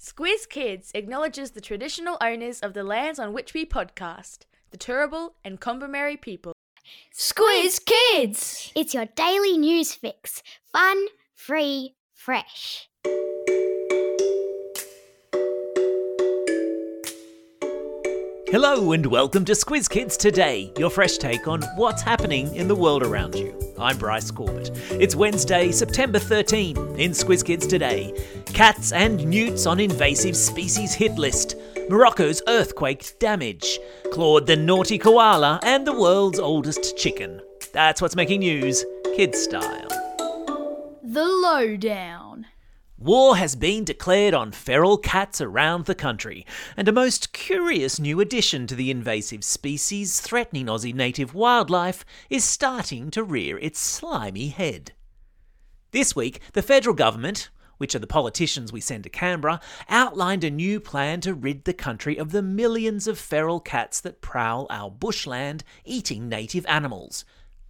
Squiz Kids acknowledges the traditional owners of the lands on which we podcast, the Turrbal and Kombumerri people. Squiz Kids! It's your daily news fix. Fun, free, fresh. Hello and welcome to Squiz Kids Today, your fresh take on what's happening in the world around you. I'm Bryce Corbett. It's Wednesday, September 13. In Squiz Kids Today, cats and newts on invasive species hit list, Morocco's earthquake damage, Claude the naughty koala, and the world's oldest chicken. That's what's making news, kids style. The Lowdown. War has been declared on feral cats around the country, and a most curious new addition to the invasive species threatening Aussie native wildlife is starting to rear its slimy head. This week, the federal government, which are the politicians we send to Canberra, outlined a new plan to rid the country of the millions of feral cats that prowl our bushland eating native animals.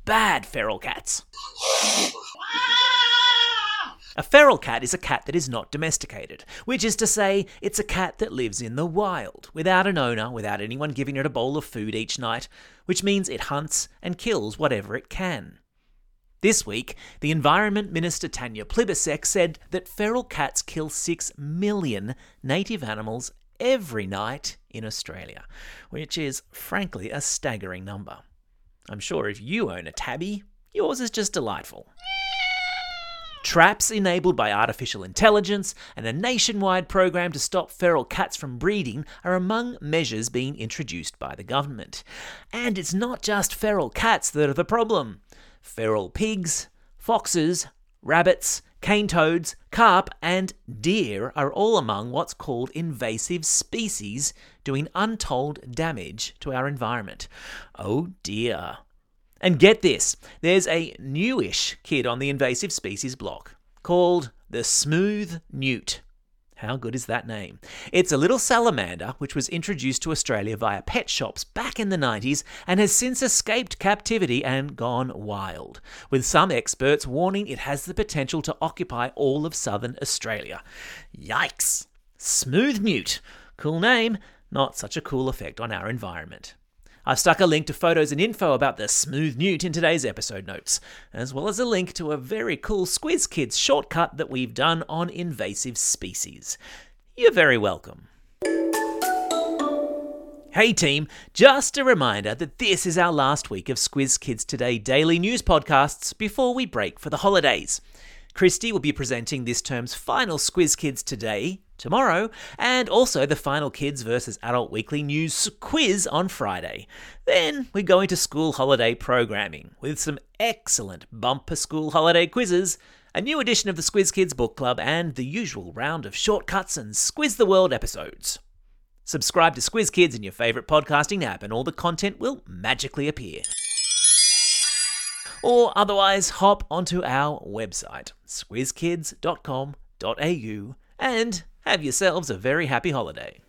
Bad feral cats. A feral cat is a cat that is not domesticated, which is to say, it's a cat that lives in the wild, without an owner, without anyone giving it a bowl of food each night, which means it hunts and kills whatever it can. This week, the Environment Minister Tanya Plibersek said that feral cats kill 6 million native animals every night in Australia, which is frankly a staggering number. I'm sure if you own a tabby, yours is just delightful. Traps enabled by artificial intelligence and a nationwide program to stop feral cats from breeding are among measures being introduced by the government. And it's not just feral cats that are the problem. Feral pigs, foxes, rabbits, cane toads, carp, and deer are all among what's called invasive species doing untold damage to our environment. Oh dear. And get this there's a newish kid on the invasive species block called the Smooth Newt. How good is that name? It's a little salamander which was introduced to Australia via pet shops back in the 90s and has since escaped captivity and gone wild, with some experts warning it has the potential to occupy all of southern Australia. Yikes! Smooth Newt. Cool name, not such a cool effect on our environment. I've stuck a link to photos and info about the smooth newt in today's episode notes, as well as a link to a very cool Squiz Kids shortcut that we've done on invasive species. You're very welcome. Hey team, just a reminder that this is our last week of Squiz Kids Today daily news podcasts before we break for the holidays. Christy will be presenting this term's final Squiz Kids Today tomorrow, and also the final Kids versus Adult Weekly News quiz on Friday. Then we go into school holiday programming with some excellent bumper school holiday quizzes, a new edition of the Squiz Kids Book Club, and the usual round of shortcuts and Squiz the World episodes. Subscribe to Squiz Kids in your favourite podcasting app, and all the content will magically appear or otherwise hop onto our website, squizkids.com.au, and have yourselves a very happy holiday.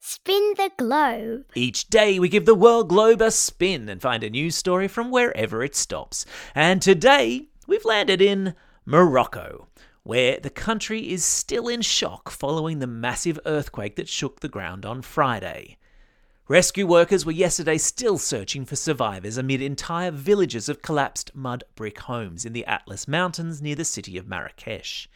Spin the globe. Each day we give the world globe a spin and find a news story from wherever it stops. And today we've landed in Morocco, where the country is still in shock following the massive earthquake that shook the ground on Friday. Rescue workers were yesterday still searching for survivors amid entire villages of collapsed mud brick homes in the Atlas Mountains near the city of Marrakesh.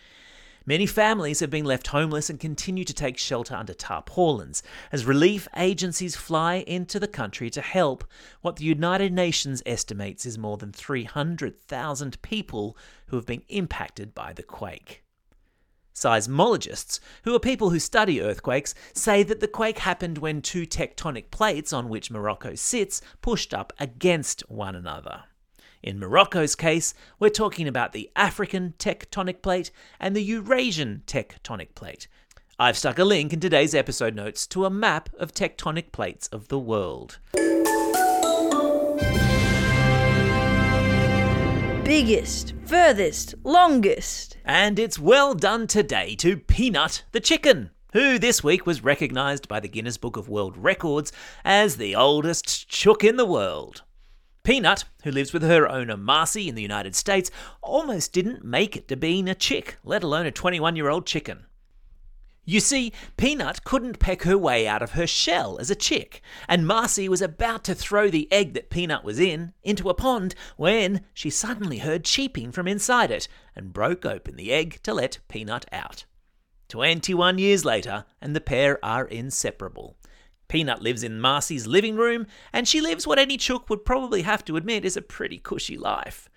Many families have been left homeless and continue to take shelter under tarpaulins as relief agencies fly into the country to help what the United Nations estimates is more than 300,000 people who have been impacted by the quake. Seismologists, who are people who study earthquakes, say that the quake happened when two tectonic plates on which Morocco sits pushed up against one another. In Morocco's case, we're talking about the African tectonic plate and the Eurasian tectonic plate. I've stuck a link in today's episode notes to a map of tectonic plates of the world. Biggest, furthest, longest. And it's well done today to Peanut the chicken, who this week was recognised by the Guinness Book of World Records as the oldest chook in the world. Peanut, who lives with her owner Marcy in the United States, almost didn't make it to being a chick, let alone a 21 year old chicken. You see, Peanut couldn't peck her way out of her shell as a chick, and Marcy was about to throw the egg that Peanut was in into a pond when she suddenly heard cheeping from inside it and broke open the egg to let Peanut out. 21 years later, and the pair are inseparable. Peanut lives in Marcy's living room, and she lives what any chook would probably have to admit is a pretty cushy life.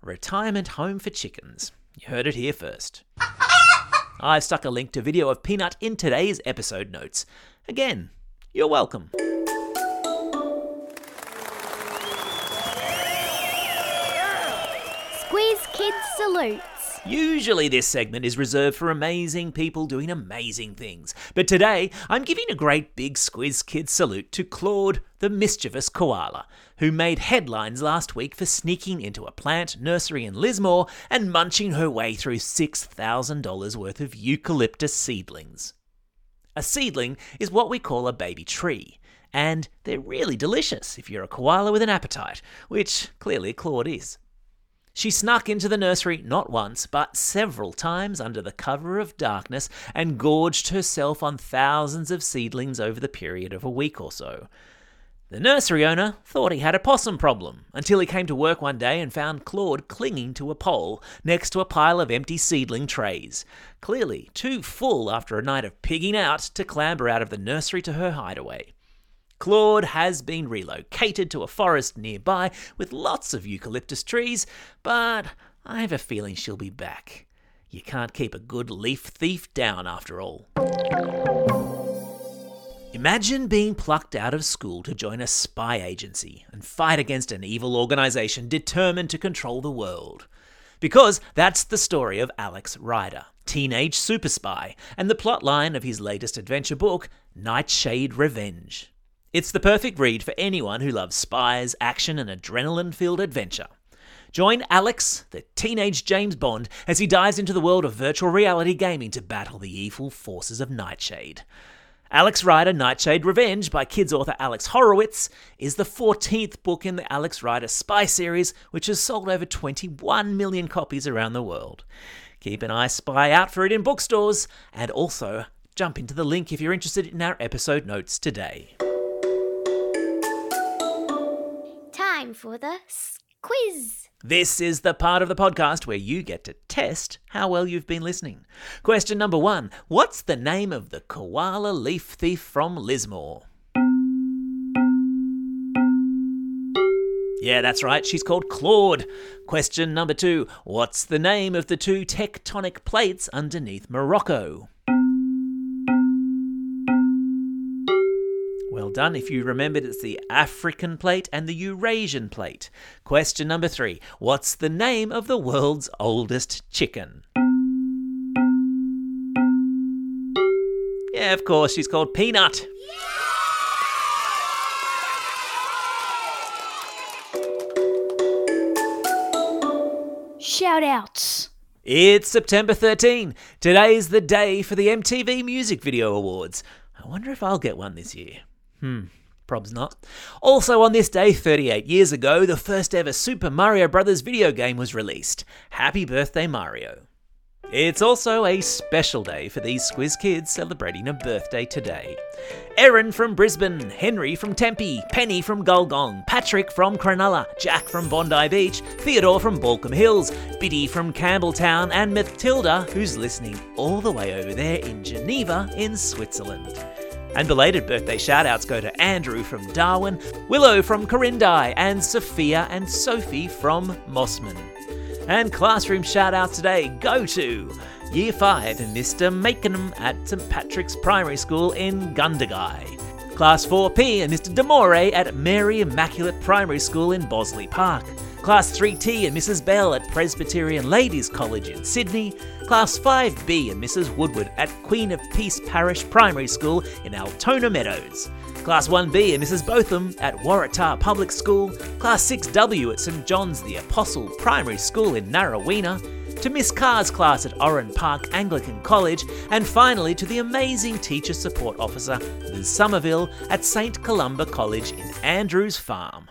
Retirement home for chickens. You heard it here first. I've stuck a link to video of Peanut in today's episode notes. Again, you're welcome. Squiz Kids salutes. Usually, this segment is reserved for amazing people doing amazing things, but today I'm giving a great big Squiz Kid salute to Claude, the mischievous koala, who made headlines last week for sneaking into a plant nursery in Lismore and munching her way through $6,000 worth of eucalyptus seedlings. A seedling is what we call a baby tree, and they're really delicious if you're a koala with an appetite, which clearly Claude is. She snuck into the nursery not once, but several times under the cover of darkness and gorged herself on thousands of seedlings over the period of a week or so. The nursery owner thought he had a possum problem until he came to work one day and found Claude clinging to a pole next to a pile of empty seedling trays, clearly too full after a night of pigging out to clamber out of the nursery to her hideaway. Claude has been relocated to a forest nearby with lots of eucalyptus trees, but I have a feeling she'll be back. You can't keep a good leaf thief down after all. Imagine being plucked out of school to join a spy agency and fight against an evil organisation determined to control the world. Because that's the story of Alex Rider, teenage super spy, and the plotline of his latest adventure book, Nightshade Revenge. It's the perfect read for anyone who loves spies, action, and adrenaline filled adventure. Join Alex, the teenage James Bond, as he dives into the world of virtual reality gaming to battle the evil forces of Nightshade. Alex Rider Nightshade Revenge by kids author Alex Horowitz is the 14th book in the Alex Rider Spy series, which has sold over 21 million copies around the world. Keep an eye spy out for it in bookstores, and also jump into the link if you're interested in our episode notes today. Time for the quiz. This is the part of the podcast where you get to test how well you've been listening. Question number one What's the name of the koala leaf thief from Lismore? Yeah, that's right, she's called Claude. Question number two What's the name of the two tectonic plates underneath Morocco? Well done. If you remembered, it's the African plate and the Eurasian plate. Question number three What's the name of the world's oldest chicken? Yeah, of course, she's called Peanut. Shout outs. It's September 13. Today's the day for the MTV Music Video Awards. I wonder if I'll get one this year. Hmm, probs not. Also on this day 38 years ago, the first ever Super Mario Bros. video game was released. Happy birthday, Mario. It's also a special day for these Squiz kids celebrating a birthday today. Erin from Brisbane, Henry from Tempe, Penny from Gulgong, Patrick from Cronulla, Jack from Bondi Beach, Theodore from Baulkham Hills, Biddy from Campbelltown, and Matilda, who's listening all the way over there in Geneva in Switzerland. And belated birthday shoutouts go to Andrew from Darwin, Willow from Corindi, and Sophia and Sophie from Mossman. And classroom shoutouts today go to Year 5 Mr. Makenham at St Patrick's Primary School in Gundagai. Class 4P and Mr. Demore at Mary Immaculate Primary School in Bossley Park. Class 3T and Mrs. Bell at Presbyterian Ladies College in Sydney. Class 5B and Mrs. Woodward at Queen of Peace Parish Primary School in Altona Meadows. Class 1B and Mrs. Botham at Waratah Public School, Class 6W at St John's the Apostle Primary School in Narraweena, to Miss Carr's class at Oran Park Anglican College, and finally to the amazing Teacher Support Officer, Ms. Somerville, at St Columba College in Andrews Farm.